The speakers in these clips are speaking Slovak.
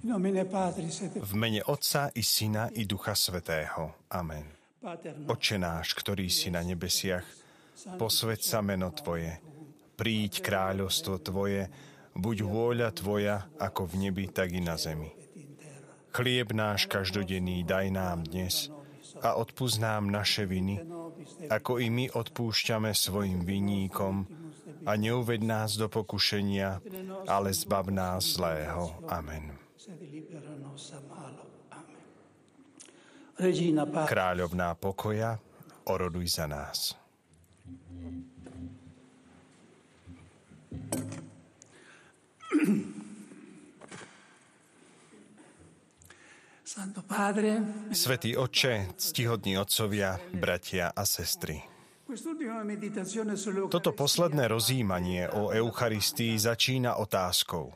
V mene Otca i Syna i Ducha Svetého. Amen. Oče náš, ktorý si na nebesiach, posveď sa meno Tvoje. Príď kráľovstvo Tvoje, buď vôľa Tvoja, ako v nebi, tak i na zemi. Chlieb náš každodenný daj nám dnes a odpúsť nám naše viny, ako i my odpúšťame svojim vinníkom a neuved nás do pokušenia, ale zbav nás zlého. Amen. Kráľovná pokoja, oroduj za nás. Svetý Oče, ctihodní otcovia, bratia a sestry. Toto posledné rozjímanie o Eucharistii začína otázkou.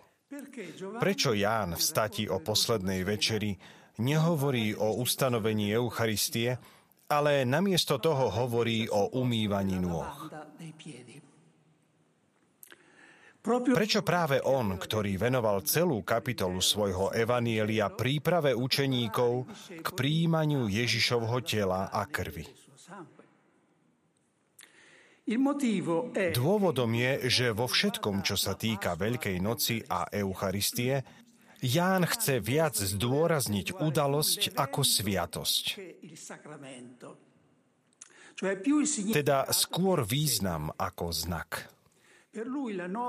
Prečo Ján v stati o poslednej večeri nehovorí o ustanovení Eucharistie, ale namiesto toho hovorí o umývaní nôh? Prečo práve on, ktorý venoval celú kapitolu svojho evanielia príprave učeníkov k príjmaniu Ježišovho tela a krvi? Dôvodom je, že vo všetkom, čo sa týka Veľkej noci a Eucharistie, Ján chce viac zdôrazniť udalosť ako sviatosť. Teda skôr význam ako znak.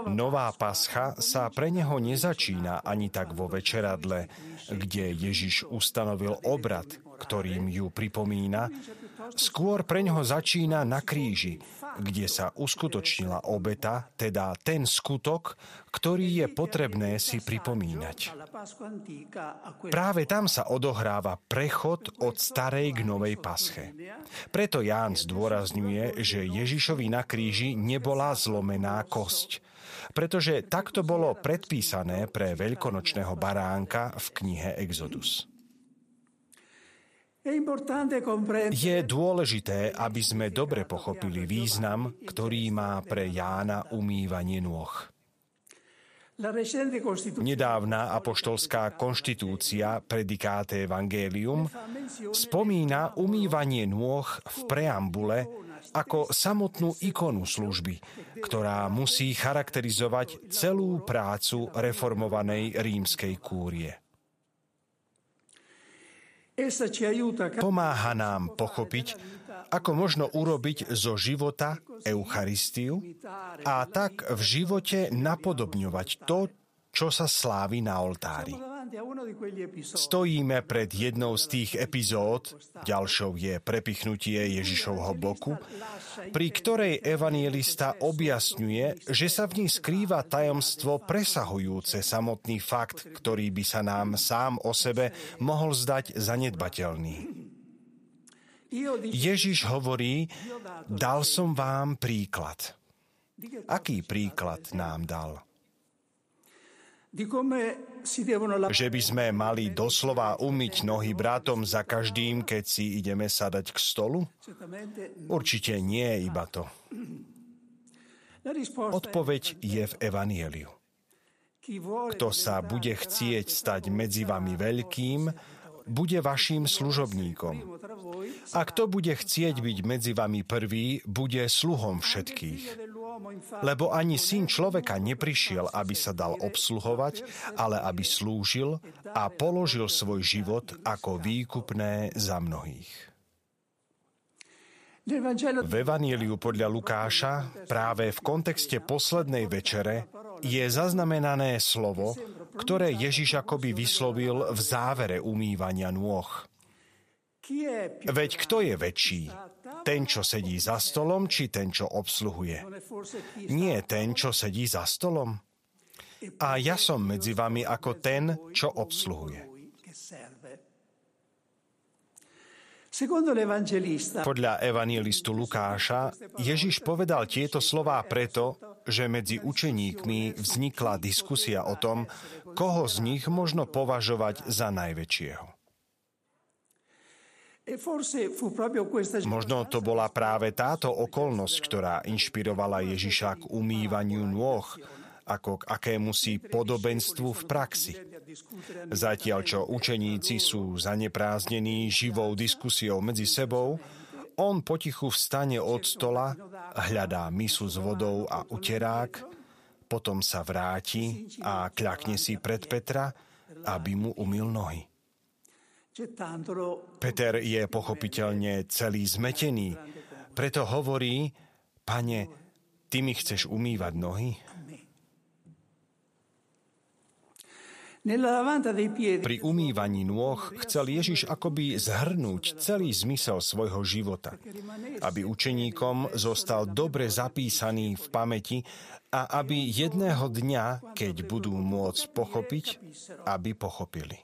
Nová pascha sa pre neho nezačína ani tak vo večeradle, kde Ježiš ustanovil obrad, ktorým ju pripomína, skôr pre neho začína na kríži, kde sa uskutočnila obeta, teda ten skutok, ktorý je potrebné si pripomínať. Práve tam sa odohráva prechod od starej k novej pasche. Preto Ján zdôrazňuje, že Ježišovi na kríži nebola zlomená kosť, pretože takto bolo predpísané pre veľkonočného baránka v knihe Exodus. Je dôležité, aby sme dobre pochopili význam, ktorý má pre Jána umývanie nôh. Nedávna apoštolská konštitúcia Predikáte Evangelium spomína umývanie nôh v preambule ako samotnú ikonu služby, ktorá musí charakterizovať celú prácu reformovanej rímskej kúrie. Pomáha nám pochopiť, ako možno urobiť zo života Eucharistiu a tak v živote napodobňovať to, čo sa slávi na oltári. Stojíme pred jednou z tých epizód, ďalšou je prepichnutie Ježišovho boku, pri ktorej evangelista objasňuje, že sa v nich skrýva tajomstvo presahujúce samotný fakt, ktorý by sa nám sám o sebe mohol zdať zanedbateľný. Ježiš hovorí, dal som vám príklad. Aký príklad nám dal? Že by sme mali doslova umyť nohy bratom za každým, keď si ideme sadať k stolu? Určite nie iba to. Odpoveď je v Evanieliu. Kto sa bude chcieť stať medzi vami veľkým, bude vašim služobníkom. A kto bude chcieť byť medzi vami prvý, bude sluhom všetkých. Lebo ani syn človeka neprišiel, aby sa dal obsluhovať, ale aby slúžil a položil svoj život ako výkupné za mnohých. V Evangeliu podľa Lukáša práve v kontexte poslednej večere je zaznamenané slovo, ktoré Ježiš akoby vyslovil v závere umývania nôh. Veď kto je väčší? Ten, čo sedí za stolom, či ten, čo obsluhuje? Nie ten, čo sedí za stolom? A ja som medzi vami ako ten, čo obsluhuje. Podľa evangelistu Lukáša Ježiš povedal tieto slová preto, že medzi učeníkmi vznikla diskusia o tom, koho z nich možno považovať za najväčšieho. Možno to bola práve táto okolnosť, ktorá inšpirovala Ježiša k umývaniu nôh ako k akémusi podobenstvu v praxi. Zatiaľ, čo učeníci sú zaneprázdnení živou diskusiou medzi sebou, on potichu vstane od stola, hľadá misu s vodou a uterák, potom sa vráti a kľakne si pred Petra, aby mu umil nohy. Peter je pochopiteľne celý zmetený, preto hovorí, pane, ty mi chceš umývať nohy? Pri umývaní nôh chcel Ježiš akoby zhrnúť celý zmysel svojho života, aby učeníkom zostal dobre zapísaný v pamäti a aby jedného dňa, keď budú môcť pochopiť, aby pochopili.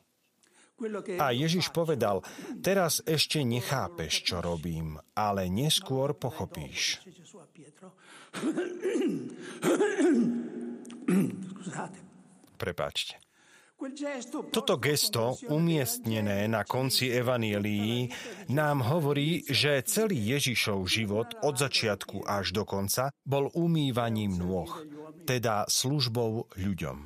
A Ježiš povedal, teraz ešte nechápeš, čo robím, ale neskôr pochopíš. Prepačte. Toto gesto, umiestnené na konci Evanielii, nám hovorí, že celý Ježišov život od začiatku až do konca bol umývaním nôh, teda službou ľuďom.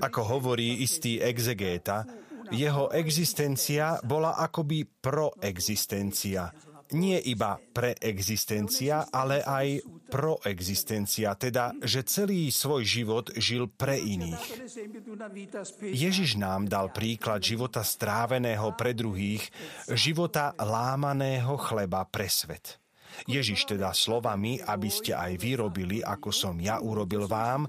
Ako hovorí istý exegéta, jeho existencia bola akoby proexistencia, nie iba preexistencia, ale aj proexistencia, teda, že celý svoj život žil pre iných. Ježiš nám dal príklad života stráveného pre druhých, života lámaného chleba pre svet. Ježiš teda slovami, aby ste aj vy robili, ako som ja urobil vám,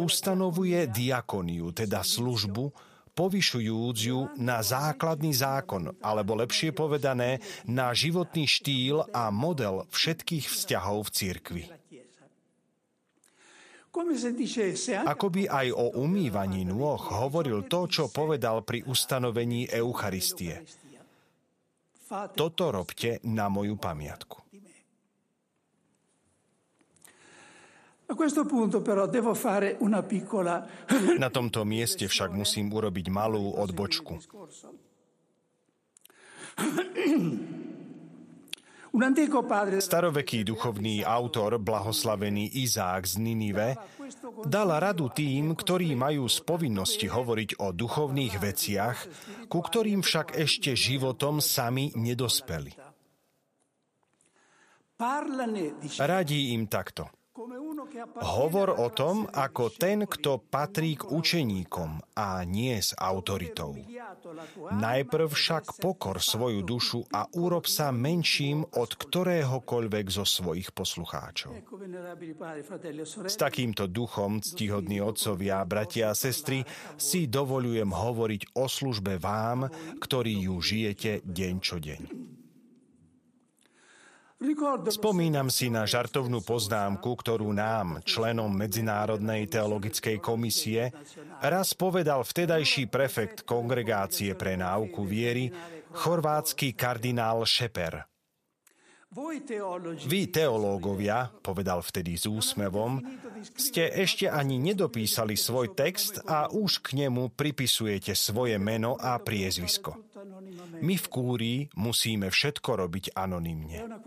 ustanovuje diakoniu, teda službu, povyšujúc ju na základný zákon, alebo lepšie povedané, na životný štýl a model všetkých vzťahov v cirkvi. Ako by aj o umývaní nôh hovoril to, čo povedal pri ustanovení Eucharistie. Toto robte na moju pamiatku. Na tomto mieste však musím urobiť malú odbočku. Staroveký duchovný autor, blahoslavený Izák z Ninive, dal radu tým, ktorí majú z povinnosti hovoriť o duchovných veciach, ku ktorým však ešte životom sami nedospeli. Radí im takto. Hovor o tom ako ten, kto patrí k učeníkom a nie s autoritou. Najprv však pokor svoju dušu a urob sa menším od ktoréhokoľvek zo svojich poslucháčov. S takýmto duchom, ctihodní otcovia, bratia a sestry, si dovolujem hovoriť o službe vám, ktorí ju žijete deň čo deň. Spomínam si na žartovnú poznámku, ktorú nám, členom Medzinárodnej teologickej komisie, raz povedal vtedajší prefekt Kongregácie pre náuku viery, chorvátsky kardinál Šeper. Vy, teológovia, povedal vtedy s úsmevom, ste ešte ani nedopísali svoj text a už k nemu pripisujete svoje meno a priezvisko. My v kúrii musíme všetko robiť anonymne.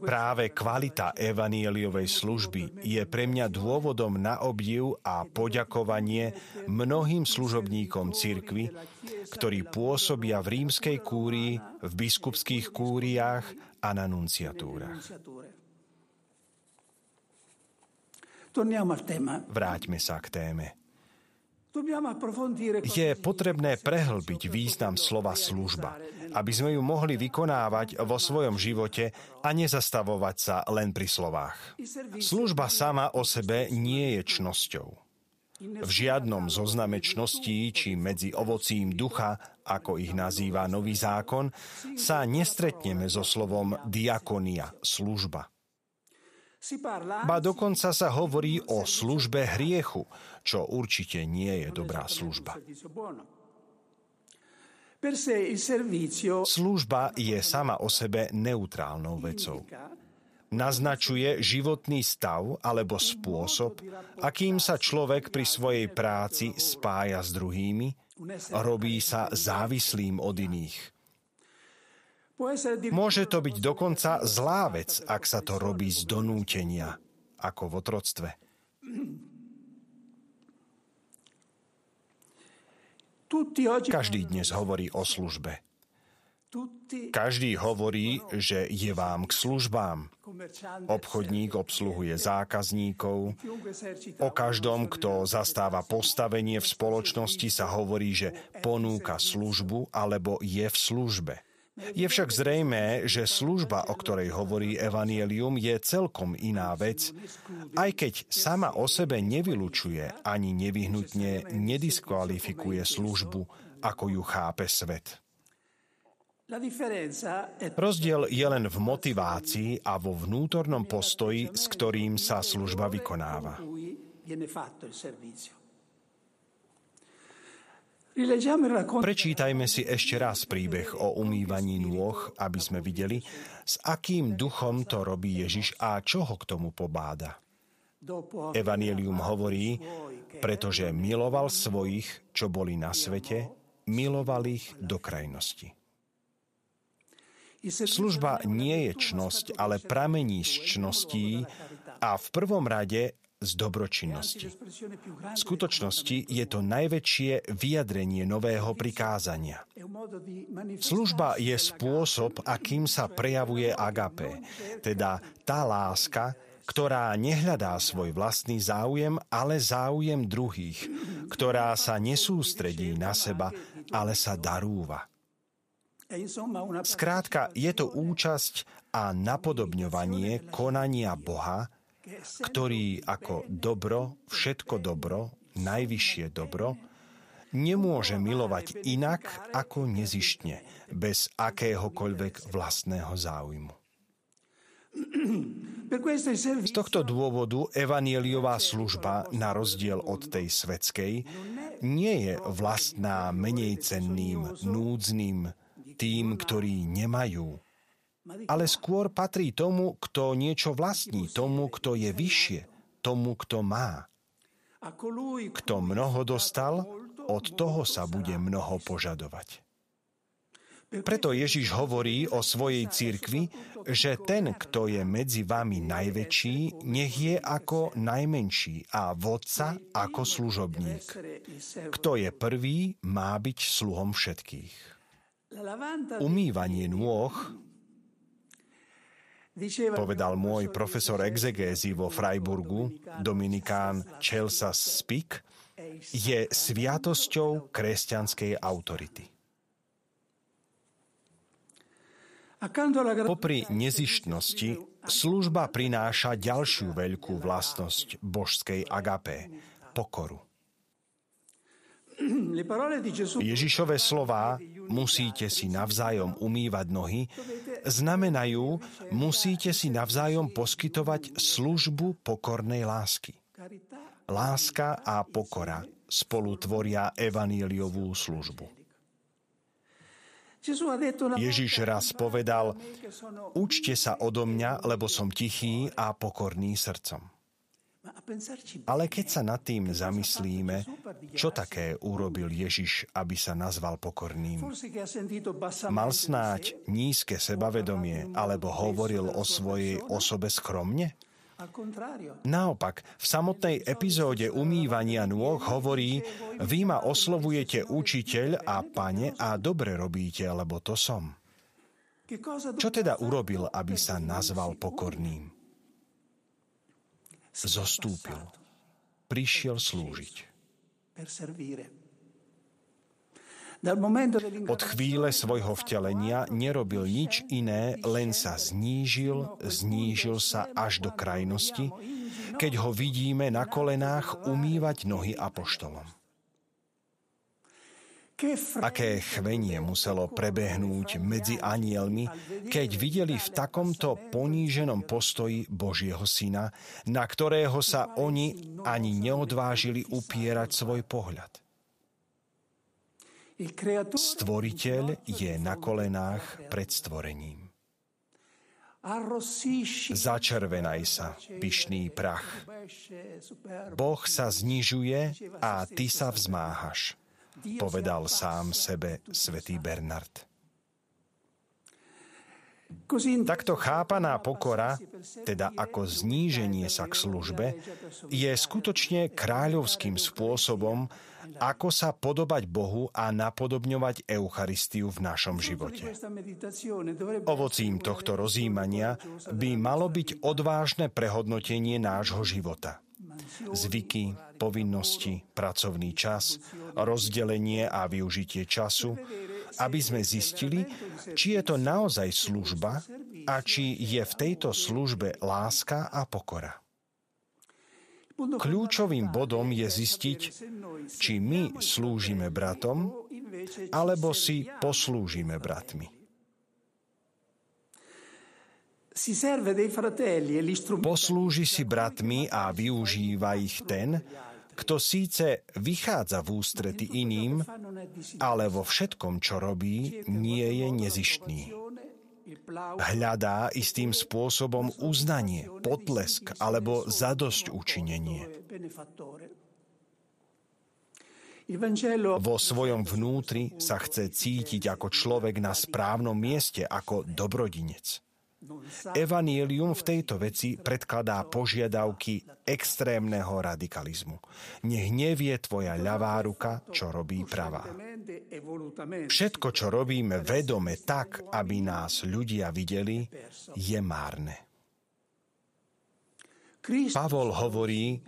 Práve kvalita evanieliovej služby je pre mňa dôvodom na obdiv a poďakovanie mnohým služobníkom cirkvy, ktorí pôsobia v rímskej kúrii, v biskupských kúriách a na nunciatúrach. Vráťme sa k téme. Je potrebné prehlbiť význam slova služba, aby sme ju mohli vykonávať vo svojom živote a nezastavovať sa len pri slovách. Služba sama o sebe nie je čnosťou. V žiadnom zozname čností či medzi ovocím ducha, ako ich nazýva nový zákon, sa nestretneme so slovom diakonia, služba. Ba dokonca sa hovorí o službe hriechu, čo určite nie je dobrá služba. Služba je sama o sebe neutrálnou vecou. Naznačuje životný stav alebo spôsob, akým sa človek pri svojej práci spája s druhými, robí sa závislým od iných – Môže to byť dokonca zlá vec, ak sa to robí z donútenia, ako v otroctve. Každý dnes hovorí o službe. Každý hovorí, že je vám k službám. Obchodník obsluhuje zákazníkov. O každom, kto zastáva postavenie v spoločnosti, sa hovorí, že ponúka službu alebo je v službe. Je však zrejmé, že služba, o ktorej hovorí Evangelium, je celkom iná vec, aj keď sama o sebe nevylučuje ani nevyhnutne nediskvalifikuje službu, ako ju chápe svet. Rozdiel je len v motivácii a vo vnútornom postoji, s ktorým sa služba vykonáva. Prečítajme si ešte raz príbeh o umývaní nôh, aby sme videli, s akým duchom to robí Ježiš a čo ho k tomu pobáda. Evangelium hovorí, pretože miloval svojich, čo boli na svete, miloval ich do krajnosti. Služba nie je čnosť, ale pramení z čností a v prvom rade z dobročinnosti. V skutočnosti je to najväčšie vyjadrenie nového prikázania. Služba je spôsob, akým sa prejavuje agape, teda tá láska, ktorá nehľadá svoj vlastný záujem, ale záujem druhých, ktorá sa nesústredí na seba, ale sa darúva. Skrátka, je to účasť a napodobňovanie konania Boha, ktorý ako dobro, všetko dobro, najvyššie dobro, nemôže milovať inak ako nezištne, bez akéhokoľvek vlastného záujmu. Z tohto dôvodu evanieliová služba, na rozdiel od tej svetskej, nie je vlastná menej cenným, núdznym, tým, ktorí nemajú. Ale skôr patrí tomu, kto niečo vlastní, tomu, kto je vyššie, tomu, kto má. Kto mnoho dostal, od toho sa bude mnoho požadovať. Preto Ježiš hovorí o svojej cirkvi, že ten, kto je medzi vami najväčší, nech je ako najmenší a vodca ako služobník. Kto je prvý, má byť sluhom všetkých. Umývanie nôh, povedal môj profesor exegézy vo Freiburgu, Dominikán Chelsea Spik, je sviatosťou kresťanskej autority. Popri nezištnosti služba prináša ďalšiu veľkú vlastnosť božskej agapé, pokoru. Ježišové slová musíte si navzájom umývať nohy znamenajú, musíte si navzájom poskytovať službu pokornej lásky. Láska a pokora spolu tvoria evaníliovú službu. Ježiš raz povedal, učte sa odo mňa, lebo som tichý a pokorný srdcom. Ale keď sa nad tým zamyslíme, čo také urobil Ježiš, aby sa nazval pokorným? Mal snáď nízke sebavedomie alebo hovoril o svojej osobe skromne? Naopak, v samotnej epizóde umývania nôh hovorí, vy ma oslovujete učiteľ a pane a dobre robíte, lebo to som. Čo teda urobil, aby sa nazval pokorným? Zostúpil. Prišiel slúžiť. Od chvíle svojho vtelenia nerobil nič iné, len sa znížil, znížil sa až do krajnosti, keď ho vidíme na kolenách umývať nohy apoštolom. Aké chvenie muselo prebehnúť medzi anielmi, keď videli v takomto poníženom postoji Božieho syna, na ktorého sa oni ani neodvážili upierať svoj pohľad. Stvoriteľ je na kolenách pred stvorením. Začervenaj sa, pyšný prach. Boh sa znižuje a ty sa vzmáhaš povedal sám sebe svätý Bernard. Takto chápaná pokora, teda ako zníženie sa k službe, je skutočne kráľovským spôsobom, ako sa podobať Bohu a napodobňovať Eucharistiu v našom živote. Ovocím tohto rozjímania by malo byť odvážne prehodnotenie nášho života. Zvyky, povinnosti, pracovný čas, rozdelenie a využitie času, aby sme zistili, či je to naozaj služba a či je v tejto službe láska a pokora. Kľúčovým bodom je zistiť, či my slúžime bratom, alebo si poslúžime bratmi. Poslúži si bratmi a využíva ich ten, kto síce vychádza v ústrety iným, ale vo všetkom, čo robí, nie je nezištný. Hľadá istým spôsobom uznanie, potlesk alebo zadosť učinenie. Vo svojom vnútri sa chce cítiť ako človek na správnom mieste, ako dobrodinec. Evanielium v tejto veci predkladá požiadavky extrémneho radikalizmu. Nech nevie tvoja ľavá ruka, čo robí pravá. Všetko, čo robíme vedome tak, aby nás ľudia videli, je márne. Pavol hovorí,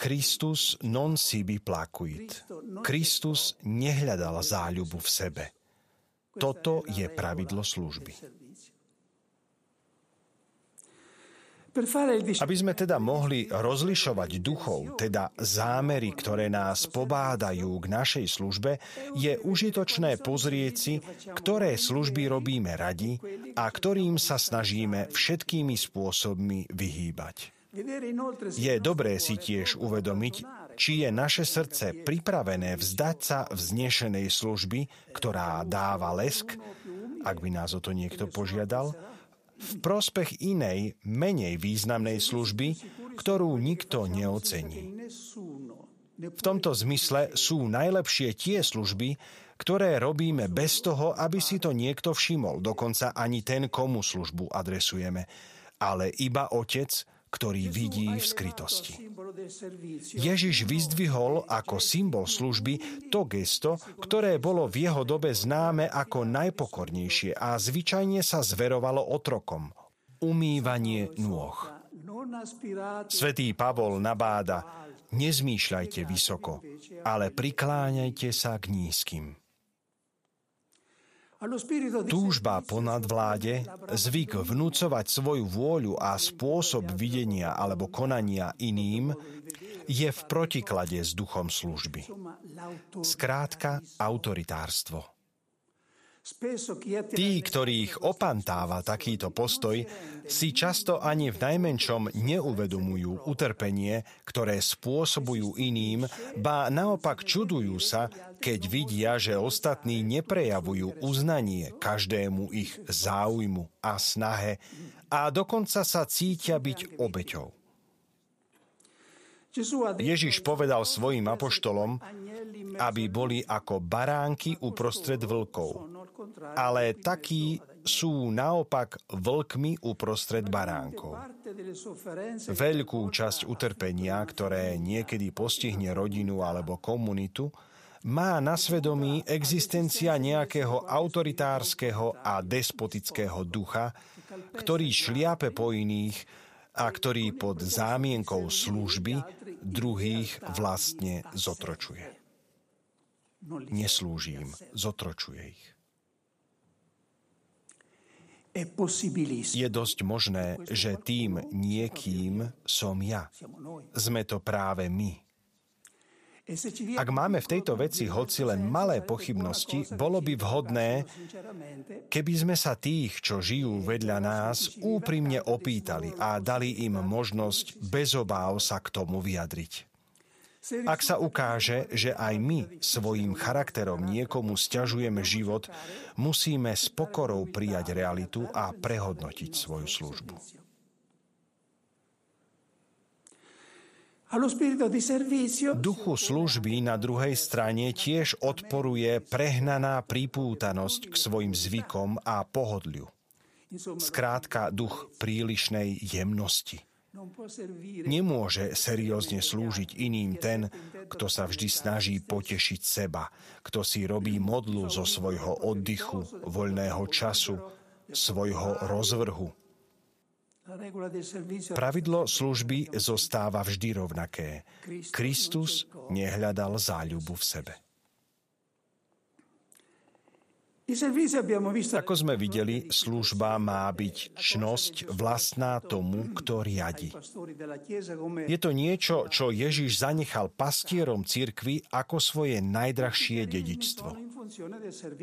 Christus non sibi placuit. Kristus nehľadal záľubu v sebe. Toto je pravidlo služby. Aby sme teda mohli rozlišovať duchov, teda zámery, ktoré nás pobádajú k našej službe, je užitočné pozrieť si, ktoré služby robíme radi a ktorým sa snažíme všetkými spôsobmi vyhýbať. Je dobré si tiež uvedomiť, či je naše srdce pripravené vzdať sa vznešenej služby, ktorá dáva lesk, ak by nás o to niekto požiadal, v prospech inej, menej významnej služby, ktorú nikto neocení. V tomto zmysle sú najlepšie tie služby, ktoré robíme bez toho, aby si to niekto všimol, dokonca ani ten, komu službu adresujeme, ale iba Otec, ktorý vidí v skrytosti. Ježiš vyzdvihol ako symbol služby to gesto, ktoré bolo v jeho dobe známe ako najpokornejšie a zvyčajne sa zverovalo otrokom. Umývanie nôh. Svetý Pavol nabáda, nezmýšľajte vysoko, ale prikláňajte sa k nízkym. Túžba po nadvláde, zvyk vnúcovať svoju vôľu a spôsob videnia alebo konania iným je v protiklade s duchom služby. Skrátka, autoritárstvo. Tí, ktorých opantáva takýto postoj, si často ani v najmenšom neuvedomujú utrpenie, ktoré spôsobujú iným, ba naopak čudujú sa, keď vidia, že ostatní neprejavujú uznanie každému ich záujmu a snahe a dokonca sa cítia byť obeťou. Ježiš povedal svojim apoštolom, aby boli ako baránky uprostred vlkov ale takí sú naopak vlkmi uprostred baránkov. Veľkú časť utrpenia, ktoré niekedy postihne rodinu alebo komunitu, má na svedomí existencia nejakého autoritárskeho a despotického ducha, ktorý šliape po iných a ktorý pod zámienkou služby druhých vlastne zotročuje. Neslúži im, zotročuje ich. Je dosť možné, že tým niekým som ja. Sme to práve my. Ak máme v tejto veci hoci len malé pochybnosti, bolo by vhodné, keby sme sa tých, čo žijú vedľa nás, úprimne opýtali a dali im možnosť bez obáv sa k tomu vyjadriť. Ak sa ukáže, že aj my svojim charakterom niekomu stiažujeme život, musíme s pokorou prijať realitu a prehodnotiť svoju službu. Duchu služby na druhej strane tiež odporuje prehnaná pripútanosť k svojim zvykom a pohodliu. Skrátka duch prílišnej jemnosti. Nemôže seriózne slúžiť iným ten, kto sa vždy snaží potešiť seba, kto si robí modlu zo svojho oddychu, voľného času, svojho rozvrhu. Pravidlo služby zostáva vždy rovnaké. Kristus nehľadal záľubu v sebe. Ako sme videli, služba má byť čnosť vlastná tomu, kto riadi. Je to niečo, čo Ježiš zanechal pastierom cirkvy ako svoje najdrahšie dedičstvo.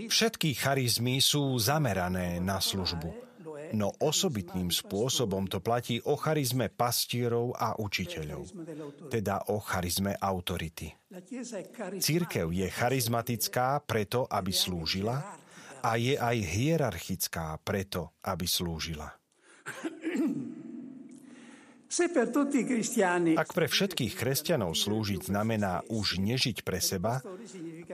Všetky charizmy sú zamerané na službu no osobitným spôsobom to platí o charizme pastierov a učiteľov, teda o charizme autority. Církev je charizmatická preto, aby slúžila a je aj hierarchická preto, aby slúžila. Ak pre všetkých kresťanov slúžiť znamená už nežiť pre seba,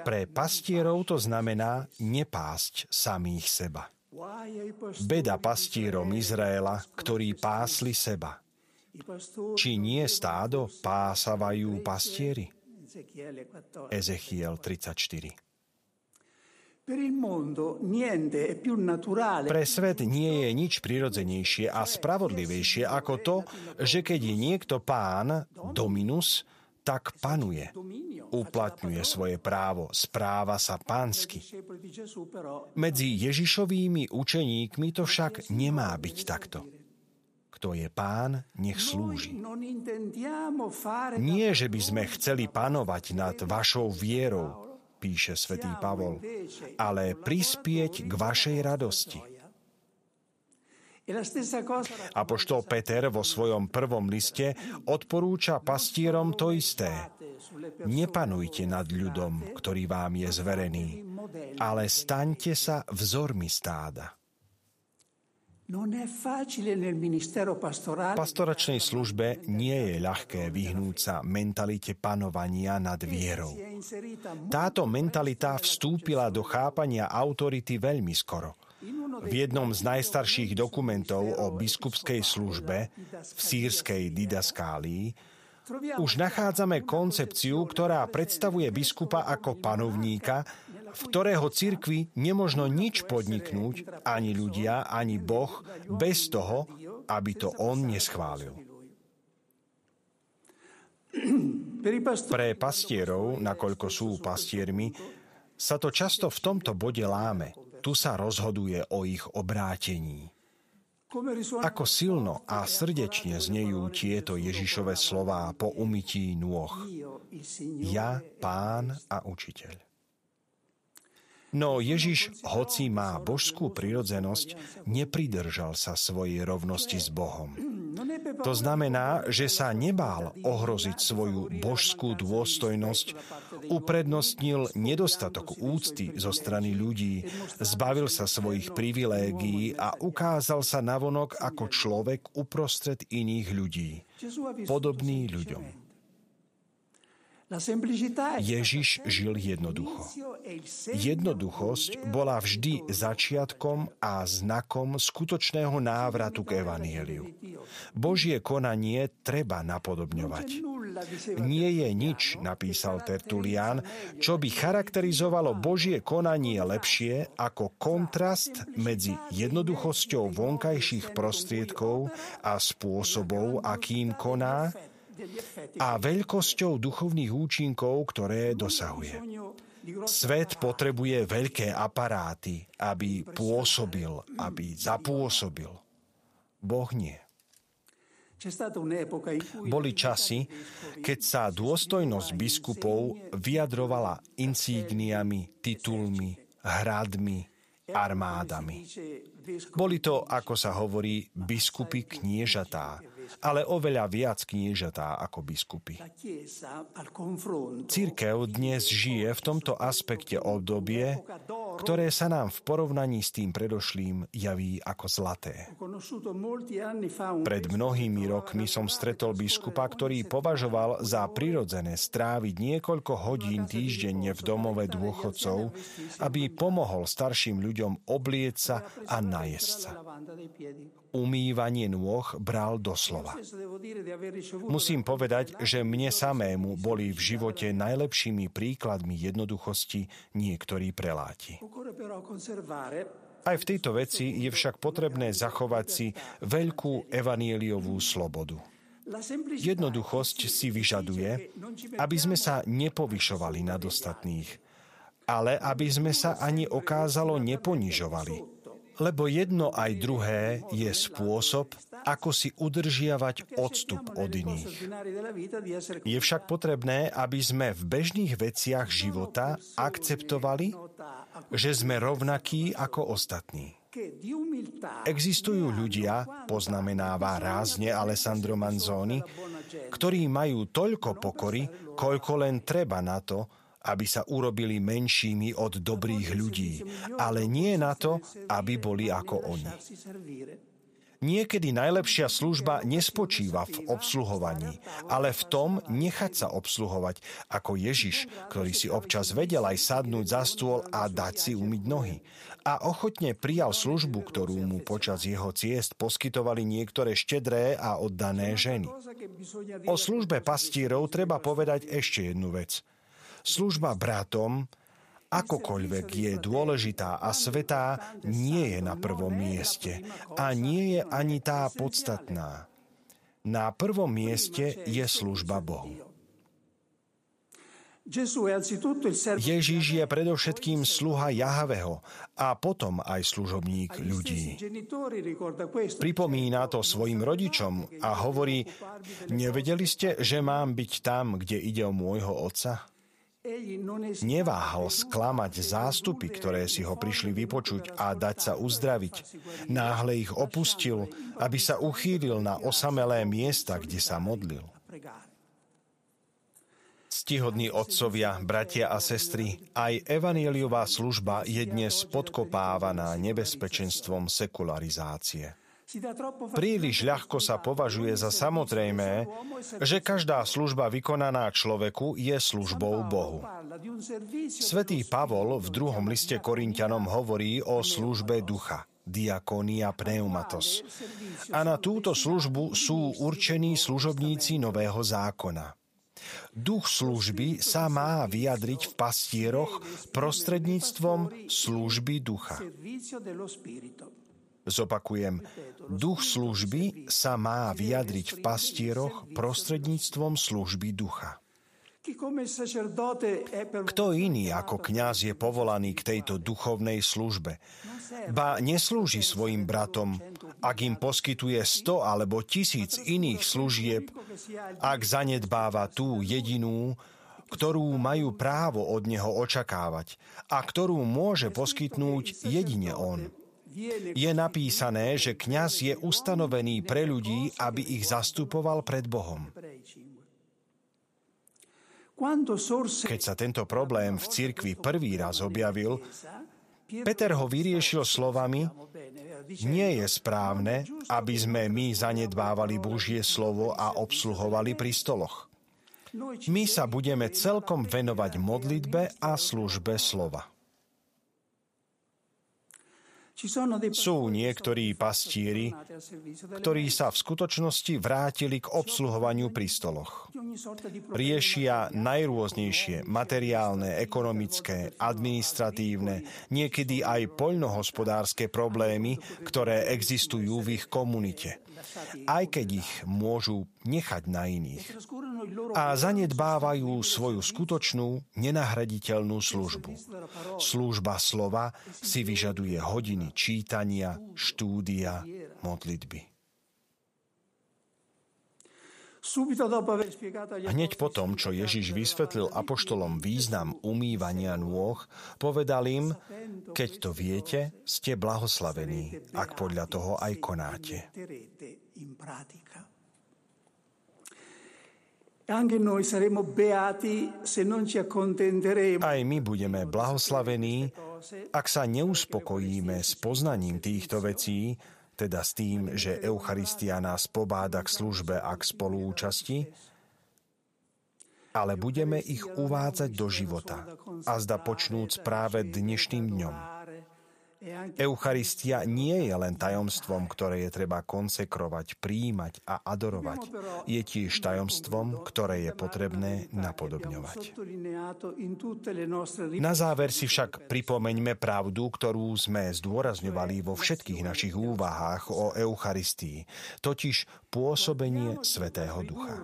pre pastierov to znamená nepásť samých seba. Beda pastírom Izraela, ktorí pásli seba. Či nie stádo pásavajú pastieri? Ezechiel 34. Pre svet nie je nič prirodzenejšie a spravodlivejšie ako to, že keď je niekto pán, dominus, tak panuje. Uplatňuje svoje právo, správa sa pánsky. Medzi Ježišovými učeníkmi to však nemá byť takto. Kto je pán, nech slúži. Nie, že by sme chceli panovať nad vašou vierou, píše svätý Pavol, ale prispieť k vašej radosti. Apoštol Peter vo svojom prvom liste odporúča pastierom to isté. Nepanujte nad ľudom, ktorý vám je zverený, ale staňte sa vzormi stáda. Pastoračnej službe nie je ľahké vyhnúť sa mentalite panovania nad vierou. Táto mentalita vstúpila do chápania autority veľmi skoro. V jednom z najstarších dokumentov o biskupskej službe v sírskej didaskálii už nachádzame koncepciu, ktorá predstavuje biskupa ako panovníka, v ktorého cirkvi nemožno nič podniknúť, ani ľudia, ani Boh, bez toho, aby to on neschválil. Pre pastierov, nakoľko sú pastiermi, sa to často v tomto bode láme. Tu sa rozhoduje o ich obrátení. Ako silno a srdečne znejú tieto Ježišové slová po umytí nôh. Ja, pán a učiteľ. No Ježiš, hoci má božskú prirodzenosť, nepridržal sa svojej rovnosti s Bohom. To znamená, že sa nebál ohroziť svoju božskú dôstojnosť, uprednostnil nedostatok úcty zo strany ľudí, zbavil sa svojich privilégií a ukázal sa navonok ako človek uprostred iných ľudí, podobný ľuďom. Ježiš žil jednoducho. Jednoduchosť bola vždy začiatkom a znakom skutočného návratu k Evanieliu. Božie konanie treba napodobňovať. Nie je nič, napísal Tertulian, čo by charakterizovalo Božie konanie lepšie ako kontrast medzi jednoduchosťou vonkajších prostriedkov a spôsobov, akým koná, a veľkosťou duchovných účinkov, ktoré dosahuje. Svet potrebuje veľké aparáty, aby pôsobil, aby zapôsobil. Boh nie. Boli časy, keď sa dôstojnosť biskupov vyjadrovala insígniami, titulmi, hradmi, armádami. Boli to, ako sa hovorí, biskupy kniežatá, ale oveľa viac kniežatá ako biskupy. Církev dnes žije v tomto aspekte obdobie, ktoré sa nám v porovnaní s tým predošlým javí ako zlaté. Pred mnohými rokmi som stretol biskupa, ktorý považoval za prirodzené stráviť niekoľko hodín týždenne v domove dôchodcov, aby pomohol starším ľuďom oblieť sa a najesť sa umývanie nôh bral doslova. Musím povedať, že mne samému boli v živote najlepšími príkladmi jednoduchosti niektorí preláti. Aj v tejto veci je však potrebné zachovať si veľkú evanieliovú slobodu. Jednoduchosť si vyžaduje, aby sme sa nepovyšovali nad ostatných, ale aby sme sa ani okázalo neponižovali, lebo jedno aj druhé je spôsob, ako si udržiavať odstup od iných. Je však potrebné, aby sme v bežných veciach života akceptovali, že sme rovnakí ako ostatní. Existujú ľudia, poznamenáva rázne Alessandro Manzoni, ktorí majú toľko pokory, koľko len treba na to, aby sa urobili menšími od dobrých ľudí, ale nie na to, aby boli ako oni. Niekedy najlepšia služba nespočíva v obsluhovaní, ale v tom nechať sa obsluhovať, ako Ježiš, ktorý si občas vedel aj sadnúť za stôl a dať si umyť nohy. A ochotne prijal službu, ktorú mu počas jeho ciest poskytovali niektoré štedré a oddané ženy. O službe pastírov treba povedať ešte jednu vec – Služba bratom, akokoľvek je dôležitá a svetá, nie je na prvom mieste a nie je ani tá podstatná. Na prvom mieste je služba Bohu. Ježíš je predovšetkým sluha Jahaveho a potom aj služobník ľudí. Pripomína to svojim rodičom a hovorí, nevedeli ste, že mám byť tam, kde ide o môjho otca? Neváhal sklamať zástupy, ktoré si ho prišli vypočuť a dať sa uzdraviť. Náhle ich opustil, aby sa uchýlil na osamelé miesta, kde sa modlil. Stihodní otcovia, bratia a sestry, aj evanieliová služba je dnes podkopávaná nebezpečenstvom sekularizácie. Príliš ľahko sa považuje za samozrejmé, že každá služba vykonaná človeku je službou Bohu. Svetý Pavol v druhom liste Korintianom hovorí o službe ducha diakonia pneumatos. A na túto službu sú určení služobníci Nového zákona. Duch služby sa má vyjadriť v pastieroch prostredníctvom služby ducha. Zopakujem, duch služby sa má vyjadriť v pastieroch prostredníctvom služby ducha. Kto iný ako kňaz je povolaný k tejto duchovnej službe? Ba neslúži svojim bratom, ak im poskytuje sto alebo tisíc iných služieb, ak zanedbáva tú jedinú, ktorú majú právo od neho očakávať a ktorú môže poskytnúť jedine on je napísané, že kňaz je ustanovený pre ľudí, aby ich zastupoval pred Bohom. Keď sa tento problém v cirkvi prvý raz objavil, Peter ho vyriešil slovami, nie je správne, aby sme my zanedbávali Božie slovo a obsluhovali pri stoloch. My sa budeme celkom venovať modlitbe a službe slova. Sú niektorí pastieri, ktorí sa v skutočnosti vrátili k obsluhovaniu pri stoloch. Riešia najrôznejšie materiálne, ekonomické, administratívne, niekedy aj poľnohospodárske problémy, ktoré existujú v ich komunite aj keď ich môžu nechať na iných. A zanedbávajú svoju skutočnú, nenahraditeľnú službu. Služba slova si vyžaduje hodiny čítania, štúdia, modlitby. Hneď po tom, čo Ježiš vysvetlil apoštolom význam umývania nôh, povedal im, keď to viete, ste blahoslavení, ak podľa toho aj konáte. Aj my budeme blahoslavení, Ak sa neuspokojíme s poznaním týchto vecí, teda s tým, že Eucharistia nás pobáda k službe a k spolúčasti, ale budeme ich uvádzať do života. A zda počnúc práve dnešným dňom. Eucharistia nie je len tajomstvom, ktoré je treba konsekrovať, príjmať a adorovať. Je tiež tajomstvom, ktoré je potrebné napodobňovať. Na záver si však pripomeňme pravdu, ktorú sme zdôrazňovali vo všetkých našich úvahách o Eucharistii, totiž pôsobenie Svetého Ducha.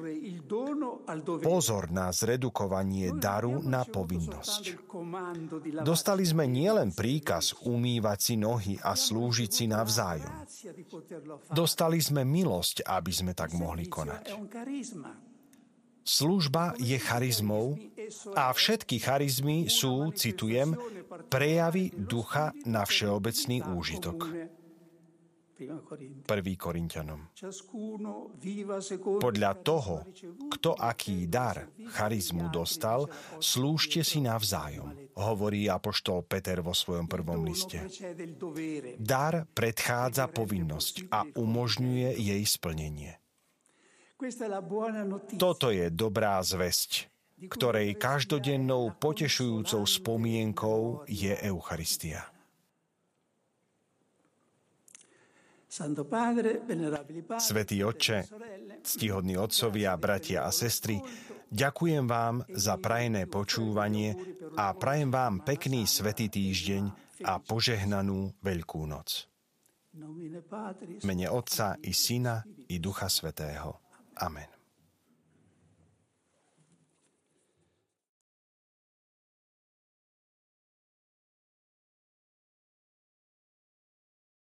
Pozor na zredukovanie daru na povinnosť. Dostali sme nielen príkaz umývať si nohy a slúžiť si navzájom. Dostali sme milosť, aby sme tak mohli konať. Služba je charizmou a všetky charizmy sú, citujem, prejavy ducha na všeobecný úžitok. 1. Korintianom. Podľa toho, kto aký dar, charizmu dostal, slúžte si navzájom, hovorí apoštol Peter vo svojom prvom liste. Dar predchádza povinnosť a umožňuje jej splnenie. Toto je dobrá zväzť, ktorej každodennou potešujúcou spomienkou je Eucharistia. Svetý Otče, ctihodní otcovia, bratia a sestry, ďakujem vám za prajené počúvanie a prajem vám pekný svetý týždeň a požehnanú Veľkú noc. Mene Otca i Syna i Ducha Svetého. Amen.